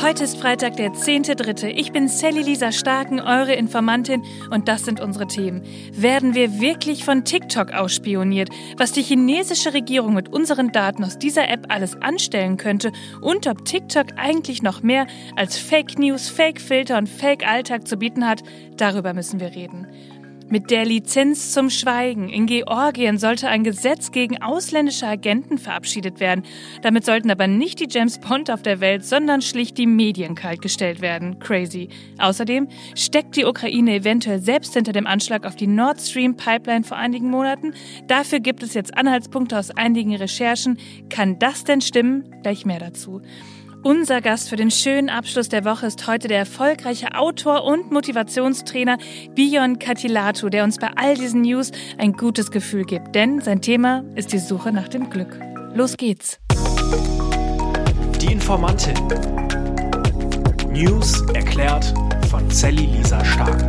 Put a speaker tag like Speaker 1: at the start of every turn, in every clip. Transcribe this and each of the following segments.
Speaker 1: Heute ist Freitag, der 10.3. Ich bin Sally Lisa Starken, eure Informantin und das sind unsere Themen. Werden wir wirklich von TikTok ausspioniert? Was die chinesische Regierung mit unseren Daten aus dieser App alles anstellen könnte und ob TikTok eigentlich noch mehr als Fake News, Fake Filter und Fake Alltag zu bieten hat, darüber müssen wir reden. Mit der Lizenz zum Schweigen in Georgien sollte ein Gesetz gegen ausländische Agenten verabschiedet werden. Damit sollten aber nicht die James Bond auf der Welt, sondern schlicht die Medien kaltgestellt werden. Crazy. Außerdem steckt die Ukraine eventuell selbst hinter dem Anschlag auf die Nord Stream Pipeline vor einigen Monaten. Dafür gibt es jetzt Anhaltspunkte aus einigen Recherchen. Kann das denn stimmen? Gleich mehr dazu. Unser Gast für den schönen Abschluss der Woche ist heute der erfolgreiche Autor und Motivationstrainer Bion Katilatu, der uns bei all diesen News ein gutes Gefühl gibt. Denn sein Thema ist die Suche nach dem Glück. Los geht's.
Speaker 2: Die Informantin. News erklärt von Sally Lisa Stark.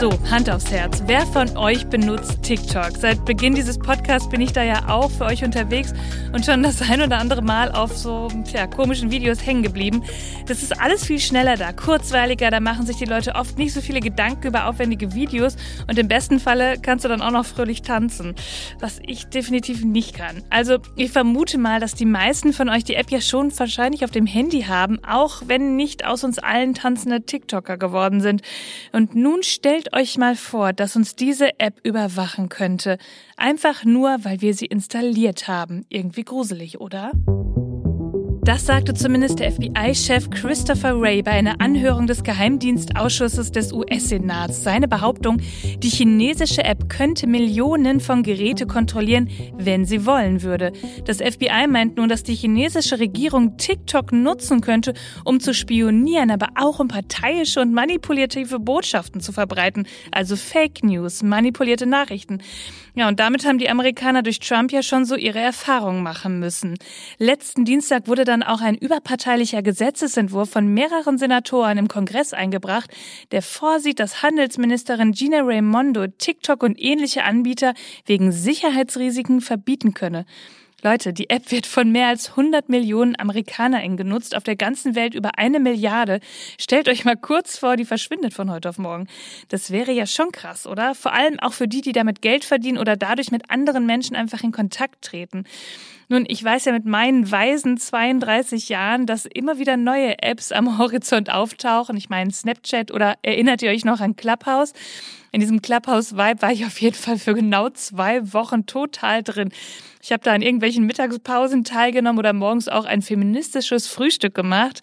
Speaker 1: So, Hand aufs Herz. Wer von euch benutzt TikTok? Seit Beginn dieses Podcasts bin ich da ja auch für euch unterwegs und schon das ein oder andere Mal auf so tja, komischen Videos hängen geblieben. Das ist alles viel schneller da, kurzweiliger, da machen sich die Leute oft nicht so viele Gedanken über aufwendige Videos und im besten Falle kannst du dann auch noch fröhlich tanzen, was ich definitiv nicht kann. Also ich vermute mal, dass die meisten von euch die App ja schon wahrscheinlich auf dem Handy haben, auch wenn nicht aus uns allen tanzende TikToker geworden sind. Und nun stellt euch mal vor, dass uns diese App überwachen könnte. Einfach nur, weil wir sie installiert haben. Irgendwie gruselig, oder? Das sagte zumindest der FBI-Chef Christopher Wray bei einer Anhörung des Geheimdienstausschusses des US-Senats. Seine Behauptung, die chinesische App könnte Millionen von Geräte kontrollieren, wenn sie wollen würde. Das FBI meint nun, dass die chinesische Regierung TikTok nutzen könnte, um zu spionieren, aber auch um parteiische und manipulative Botschaften zu verbreiten, also Fake News, manipulierte Nachrichten. Ja, und damit haben die Amerikaner durch Trump ja schon so ihre Erfahrungen machen müssen. Letzten Dienstag wurde dann auch ein überparteilicher Gesetzesentwurf von mehreren Senatoren im Kongress eingebracht, der vorsieht, dass Handelsministerin Gina Raimondo TikTok und ähnliche Anbieter wegen Sicherheitsrisiken verbieten könne. Leute, die App wird von mehr als 100 Millionen AmerikanerInnen genutzt, auf der ganzen Welt über eine Milliarde. Stellt euch mal kurz vor, die verschwindet von heute auf morgen. Das wäre ja schon krass, oder? Vor allem auch für die, die damit Geld verdienen oder dadurch mit anderen Menschen einfach in Kontakt treten. Nun, ich weiß ja mit meinen weisen 32 Jahren, dass immer wieder neue Apps am Horizont auftauchen. Ich meine Snapchat oder erinnert ihr euch noch an Clubhouse? In diesem Clubhouse-Vibe war ich auf jeden Fall für genau zwei Wochen total drin. Ich habe da an irgendwelchen Mittagspausen teilgenommen oder morgens auch ein feministisches Frühstück gemacht.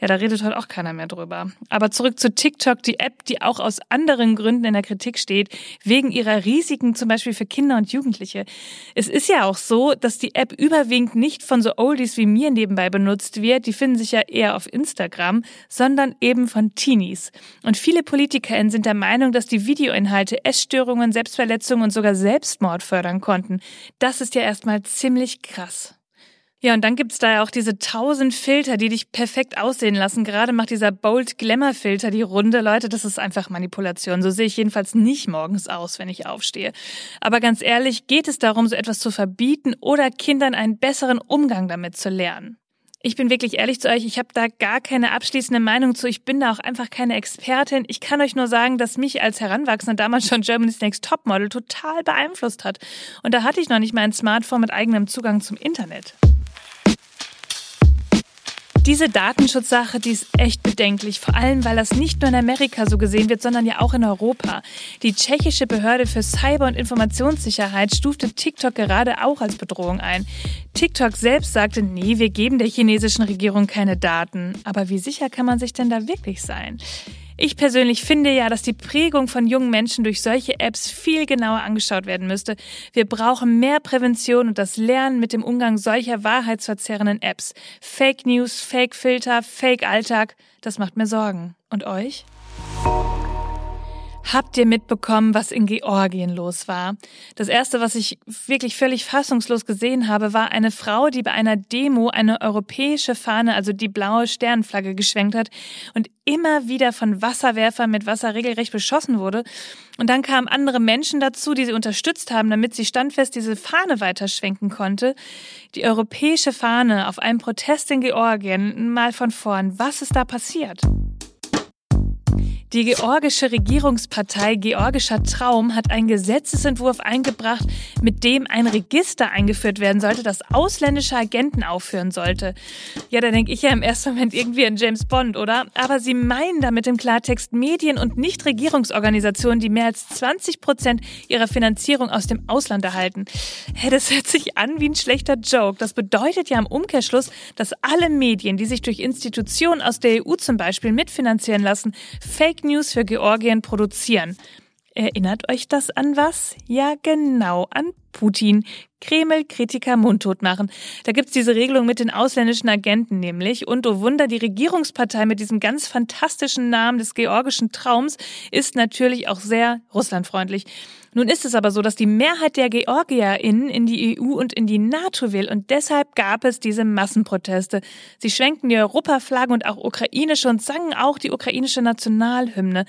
Speaker 1: Ja, da redet heute auch keiner mehr drüber. Aber zurück zu TikTok, die App, die auch aus anderen Gründen in der Kritik steht, wegen ihrer Risiken zum Beispiel für Kinder und Jugendliche. Es ist ja auch so, dass die App überwiegend nicht von so Oldies wie mir nebenbei benutzt wird. Die finden sich ja eher auf Instagram, sondern eben von Teenies. Und viele PolitikerInnen sind der Meinung, dass die Videoinhalte Essstörungen, Selbstverletzungen und sogar Selbstmord fördern konnten. Das ist ja erst erstmal ziemlich krass. Ja, und dann gibt's da ja auch diese tausend Filter, die dich perfekt aussehen lassen. Gerade macht dieser Bold Glamour Filter die Runde. Leute, das ist einfach Manipulation. So sehe ich jedenfalls nicht morgens aus, wenn ich aufstehe. Aber ganz ehrlich, geht es darum, so etwas zu verbieten oder Kindern einen besseren Umgang damit zu lernen? Ich bin wirklich ehrlich zu euch, ich habe da gar keine abschließende Meinung zu. Ich bin da auch einfach keine Expertin. Ich kann euch nur sagen, dass mich als Heranwachsender damals schon Germany's Next Topmodel total beeinflusst hat. Und da hatte ich noch nicht mal ein Smartphone mit eigenem Zugang zum Internet. Diese Datenschutzsache, die ist echt bedenklich, vor allem weil das nicht nur in Amerika so gesehen wird, sondern ja auch in Europa. Die tschechische Behörde für Cyber- und Informationssicherheit stufte TikTok gerade auch als Bedrohung ein. TikTok selbst sagte, nee, wir geben der chinesischen Regierung keine Daten. Aber wie sicher kann man sich denn da wirklich sein? Ich persönlich finde ja, dass die Prägung von jungen Menschen durch solche Apps viel genauer angeschaut werden müsste. Wir brauchen mehr Prävention und das Lernen mit dem Umgang solcher wahrheitsverzerrenden Apps. Fake News, Fake Filter, Fake Alltag, das macht mir Sorgen. Und euch? Habt ihr mitbekommen, was in Georgien los war? Das erste, was ich wirklich völlig fassungslos gesehen habe, war eine Frau, die bei einer Demo eine europäische Fahne, also die blaue Sternflagge, geschwenkt hat und immer wieder von Wasserwerfern mit Wasser regelrecht beschossen wurde. Und dann kamen andere Menschen dazu, die sie unterstützt haben, damit sie standfest diese Fahne weiterschwenken konnte. Die europäische Fahne auf einem Protest in Georgien, mal von vorn. Was ist da passiert? Die georgische Regierungspartei Georgischer Traum hat einen Gesetzesentwurf eingebracht, mit dem ein Register eingeführt werden sollte, das ausländische Agenten aufführen sollte. Ja, da denke ich ja im ersten Moment irgendwie an James Bond, oder? Aber sie meinen damit im Klartext Medien und Nichtregierungsorganisationen, die mehr als 20 Prozent ihrer Finanzierung aus dem Ausland erhalten. Hä, das hört sich an wie ein schlechter Joke. Das bedeutet ja im Umkehrschluss, dass alle Medien, die sich durch Institutionen aus der EU zum Beispiel mitfinanzieren lassen, Fake Fake News für Georgien produzieren. Erinnert euch das an was? Ja, genau, an Putin. Kreml-Kritiker mundtot machen. Da gibt's diese Regelung mit den ausländischen Agenten nämlich. Und oh Wunder, die Regierungspartei mit diesem ganz fantastischen Namen des georgischen Traums ist natürlich auch sehr russlandfreundlich. Nun ist es aber so, dass die Mehrheit der GeorgierInnen in die EU und in die NATO will und deshalb gab es diese Massenproteste. Sie schwenkten die Europaflagge und auch ukrainische und sangen auch die ukrainische Nationalhymne.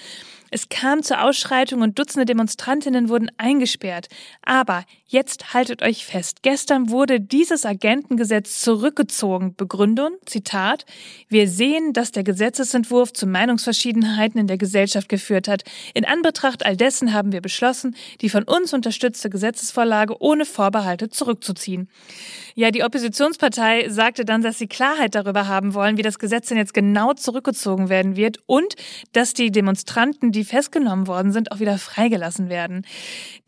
Speaker 1: Es kam zur Ausschreitung und Dutzende Demonstrantinnen wurden eingesperrt. Aber jetzt haltet euch fest. Gestern wurde dieses Agentengesetz zurückgezogen. Begründung, Zitat, wir sehen, dass der Gesetzesentwurf zu Meinungsverschiedenheiten in der Gesellschaft geführt hat. In Anbetracht all dessen haben wir beschlossen, die von uns unterstützte Gesetzesvorlage ohne Vorbehalte zurückzuziehen. Ja, die Oppositionspartei sagte dann, dass sie Klarheit darüber haben wollen, wie das Gesetz denn jetzt genau zurückgezogen werden wird und dass die Demonstranten, die festgenommen worden sind, auch wieder freigelassen werden.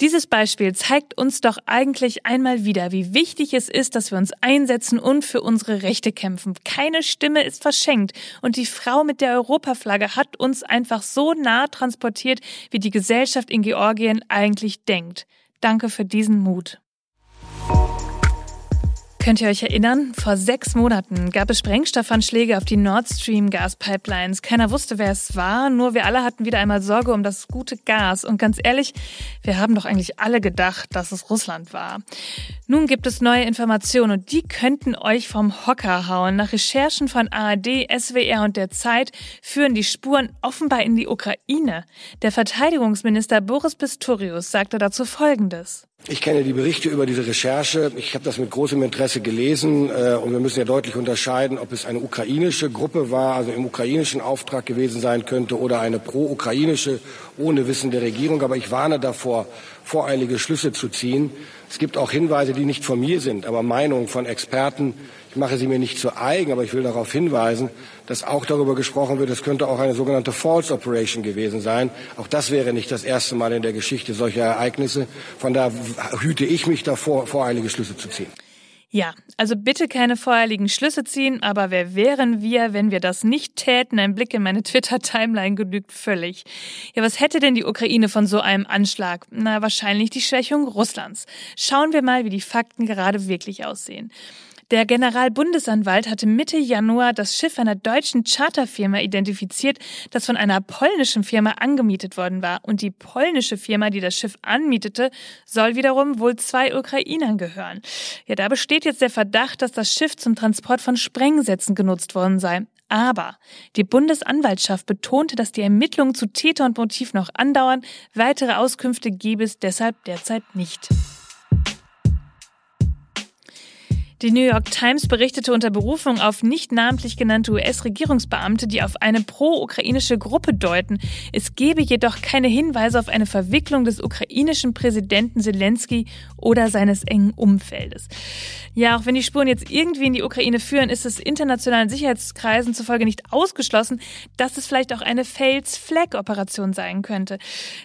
Speaker 1: Dieses Beispiel zeigt uns doch eigentlich einmal wieder, wie wichtig es ist, dass wir uns einsetzen und für unsere Rechte kämpfen. Keine Stimme ist verschenkt und die Frau mit der Europaflagge hat uns einfach so nah transportiert, wie die Gesellschaft in Georgien eigentlich denkt. Danke für diesen Mut. Könnt ihr euch erinnern? Vor sechs Monaten gab es Sprengstoffanschläge auf die Nord Stream Gaspipelines. Keiner wusste, wer es war, nur wir alle hatten wieder einmal Sorge um das gute Gas. Und ganz ehrlich, wir haben doch eigentlich alle gedacht, dass es Russland war. Nun gibt es neue Informationen und die könnten euch vom Hocker hauen. Nach Recherchen von ARD, SWR und der Zeit führen die Spuren offenbar in die Ukraine. Der Verteidigungsminister Boris Pistorius sagte dazu Folgendes.
Speaker 3: Ich kenne die Berichte über diese Recherche. Ich habe das mit großem Interesse gelesen. Äh, und wir müssen ja deutlich unterscheiden, ob es eine ukrainische Gruppe war, also im ukrainischen Auftrag gewesen sein könnte, oder eine pro-ukrainische ohne Wissen der Regierung. Aber ich warne davor, voreilige Schlüsse zu ziehen. Es gibt auch Hinweise, die nicht von mir sind, aber Meinungen von Experten, ich mache sie mir nicht zu eigen, aber ich will darauf hinweisen, dass auch darüber gesprochen wird, es könnte auch eine sogenannte False Operation gewesen sein. Auch das wäre nicht das erste Mal in der Geschichte solcher Ereignisse. Von da hüte ich mich davor, voreilige Schlüsse zu ziehen.
Speaker 1: Ja, also bitte keine voreiligen Schlüsse ziehen, aber wer wären wir, wenn wir das nicht täten? Ein Blick in meine Twitter-Timeline genügt völlig. Ja, was hätte denn die Ukraine von so einem Anschlag? Na, wahrscheinlich die Schwächung Russlands. Schauen wir mal, wie die Fakten gerade wirklich aussehen. Der Generalbundesanwalt hatte Mitte Januar das Schiff einer deutschen Charterfirma identifiziert, das von einer polnischen Firma angemietet worden war. Und die polnische Firma, die das Schiff anmietete, soll wiederum wohl zwei Ukrainern gehören. Ja, da besteht jetzt der Verdacht, dass das Schiff zum Transport von Sprengsätzen genutzt worden sei. Aber die Bundesanwaltschaft betonte, dass die Ermittlungen zu Täter und Motiv noch andauern. Weitere Auskünfte gebe es deshalb derzeit nicht. Die New York Times berichtete unter Berufung auf nicht namentlich genannte US-Regierungsbeamte, die auf eine pro-ukrainische Gruppe deuten. Es gebe jedoch keine Hinweise auf eine Verwicklung des ukrainischen Präsidenten Zelensky oder seines engen Umfeldes. Ja, auch wenn die Spuren jetzt irgendwie in die Ukraine führen, ist es internationalen Sicherheitskreisen zufolge nicht ausgeschlossen, dass es vielleicht auch eine Fails-Flag-Operation sein könnte.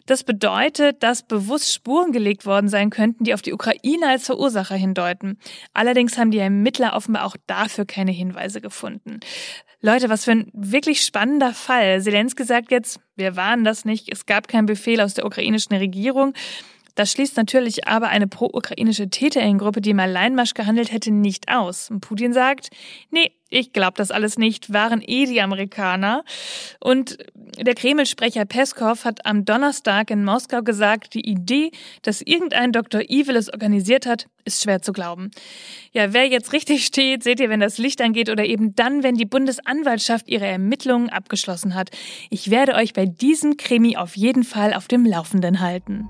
Speaker 1: Das bedeutet, dass bewusst Spuren gelegt worden sein könnten, die auf die Ukraine als Verursacher hindeuten. Allerdings haben haben die Ermittler offenbar auch dafür keine Hinweise gefunden. Leute, was für ein wirklich spannender Fall. Zelensky sagt jetzt, wir waren das nicht, es gab keinen Befehl aus der ukrainischen Regierung. Das schließt natürlich aber eine pro-ukrainische Täterinnengruppe, die im Alleinmarsch gehandelt hätte, nicht aus. Und Putin sagt, nee, Ich glaube das alles nicht, waren eh die Amerikaner. Und der Kreml-Sprecher Peskov hat am Donnerstag in Moskau gesagt, die Idee, dass irgendein Dr. Evil es organisiert hat, ist schwer zu glauben. Ja, wer jetzt richtig steht, seht ihr, wenn das Licht angeht oder eben dann, wenn die Bundesanwaltschaft ihre Ermittlungen abgeschlossen hat. Ich werde euch bei diesem Krimi auf jeden Fall auf dem Laufenden halten.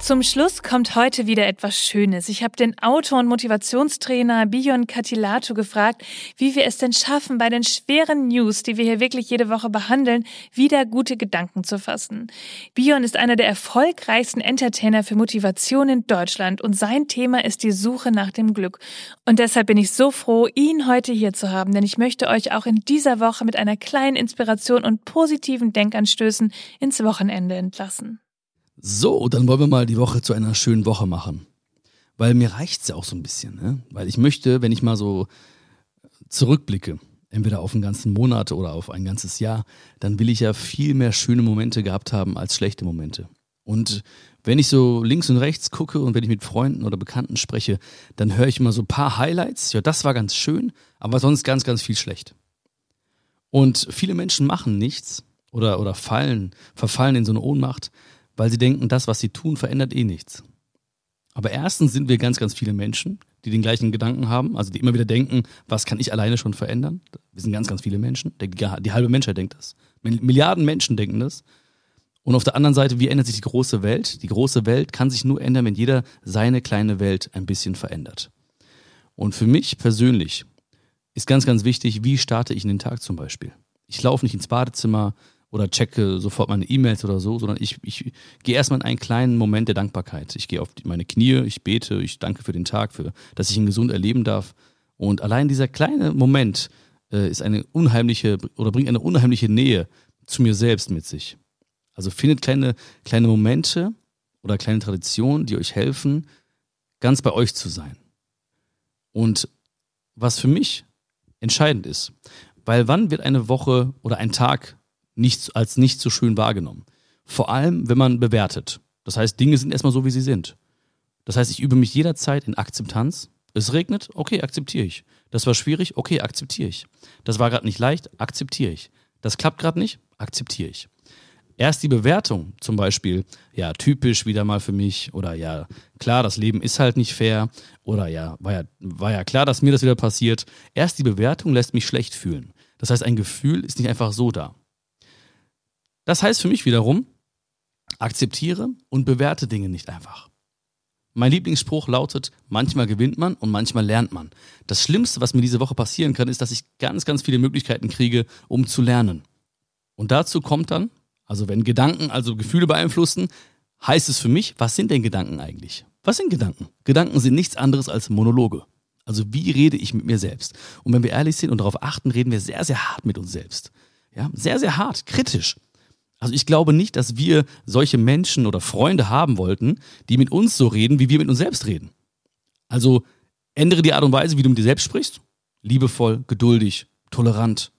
Speaker 1: Zum Schluss kommt heute wieder etwas Schönes. Ich habe den Autor und Motivationstrainer Bion Katilato gefragt, wie wir es denn schaffen, bei den schweren News, die wir hier wirklich jede Woche behandeln, wieder gute Gedanken zu fassen. Bion ist einer der erfolgreichsten Entertainer für Motivation in Deutschland und sein Thema ist die Suche nach dem Glück. Und deshalb bin ich so froh, ihn heute hier zu haben, denn ich möchte euch auch in dieser Woche mit einer kleinen Inspiration und positiven Denkanstößen ins Wochenende entlassen.
Speaker 4: So, dann wollen wir mal die Woche zu einer schönen Woche machen. Weil mir reicht's ja auch so ein bisschen, ne? Weil ich möchte, wenn ich mal so zurückblicke, entweder auf einen ganzen Monat oder auf ein ganzes Jahr, dann will ich ja viel mehr schöne Momente gehabt haben als schlechte Momente. Und wenn ich so links und rechts gucke und wenn ich mit Freunden oder Bekannten spreche, dann höre ich immer so ein paar Highlights. Ja, das war ganz schön, aber sonst ganz, ganz viel schlecht. Und viele Menschen machen nichts oder, oder fallen, verfallen in so eine Ohnmacht, weil sie denken, das, was sie tun, verändert eh nichts. Aber erstens sind wir ganz, ganz viele Menschen, die den gleichen Gedanken haben, also die immer wieder denken, was kann ich alleine schon verändern? Wir sind ganz, ganz viele Menschen. Die, halbe Menschheit denkt das. Milliarden Menschen denken das. Und auf der anderen Seite, wie ändert sich die große Welt? Die große Welt kann sich nur ändern, wenn jeder seine kleine Welt ein bisschen verändert. Und für mich persönlich ist ganz, ganz wichtig, wie starte ich in den Tag zum Beispiel. Ich laufe nicht ins Badezimmer, oder checke sofort meine E-Mails oder so, sondern ich, ich gehe erstmal in einen kleinen Moment der Dankbarkeit. Ich gehe auf meine Knie, ich bete, ich danke für den Tag, für, dass ich ihn gesund erleben darf. Und allein dieser kleine Moment äh, ist eine unheimliche oder bringt eine unheimliche Nähe zu mir selbst mit sich. Also findet kleine, kleine Momente oder kleine Traditionen, die euch helfen, ganz bei euch zu sein. Und was für mich entscheidend ist, weil wann wird eine Woche oder ein Tag nicht, als nicht so schön wahrgenommen. Vor allem, wenn man bewertet. Das heißt, Dinge sind erstmal so, wie sie sind. Das heißt, ich übe mich jederzeit in Akzeptanz. Es regnet, okay, akzeptiere ich. Das war schwierig, okay, akzeptiere ich. Das war gerade nicht leicht, akzeptiere ich. Das klappt gerade nicht, akzeptiere ich. Erst die Bewertung, zum Beispiel, ja, typisch wieder mal für mich, oder ja, klar, das Leben ist halt nicht fair, oder ja, war ja, war ja klar, dass mir das wieder passiert. Erst die Bewertung lässt mich schlecht fühlen. Das heißt, ein Gefühl ist nicht einfach so da. Das heißt für mich wiederum, akzeptiere und bewerte Dinge nicht einfach. Mein Lieblingsspruch lautet, manchmal gewinnt man und manchmal lernt man. Das Schlimmste, was mir diese Woche passieren kann, ist, dass ich ganz, ganz viele Möglichkeiten kriege, um zu lernen. Und dazu kommt dann, also wenn Gedanken, also Gefühle beeinflussen, heißt es für mich, was sind denn Gedanken eigentlich? Was sind Gedanken? Gedanken sind nichts anderes als Monologe. Also wie rede ich mit mir selbst? Und wenn wir ehrlich sind und darauf achten, reden wir sehr, sehr hart mit uns selbst. Ja, sehr, sehr hart, kritisch. Also ich glaube nicht, dass wir solche Menschen oder Freunde haben wollten, die mit uns so reden, wie wir mit uns selbst reden. Also ändere die Art und Weise, wie du mit dir selbst sprichst. Liebevoll, geduldig, tolerant.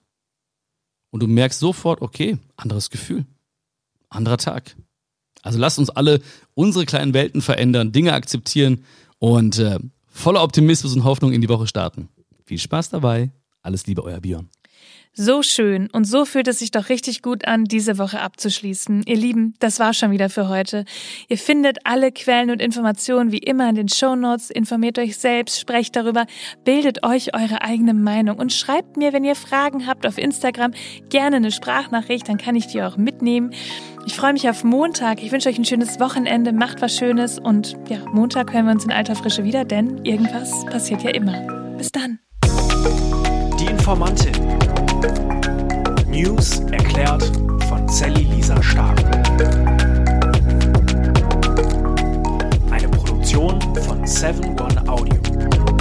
Speaker 4: Und du merkst sofort, okay, anderes Gefühl, anderer Tag. Also lasst uns alle unsere kleinen Welten verändern, Dinge akzeptieren und äh, voller Optimismus und Hoffnung in die Woche starten. Viel Spaß dabei. Alles Liebe, euer Björn.
Speaker 1: So schön und so fühlt es sich doch richtig gut an, diese Woche abzuschließen. Ihr Lieben, das war schon wieder für heute. Ihr findet alle Quellen und Informationen wie immer in den Show Notes. Informiert euch selbst, sprecht darüber, bildet euch eure eigene Meinung und schreibt mir, wenn ihr Fragen habt auf Instagram, gerne eine Sprachnachricht, dann kann ich die auch mitnehmen. Ich freue mich auf Montag. Ich wünsche euch ein schönes Wochenende, macht was Schönes und ja, Montag hören wir uns in alter Frische wieder, denn irgendwas passiert ja immer. Bis dann.
Speaker 2: Die Informantin. News erklärt von Sally Lisa Stark. Eine Produktion von 7 One Audio.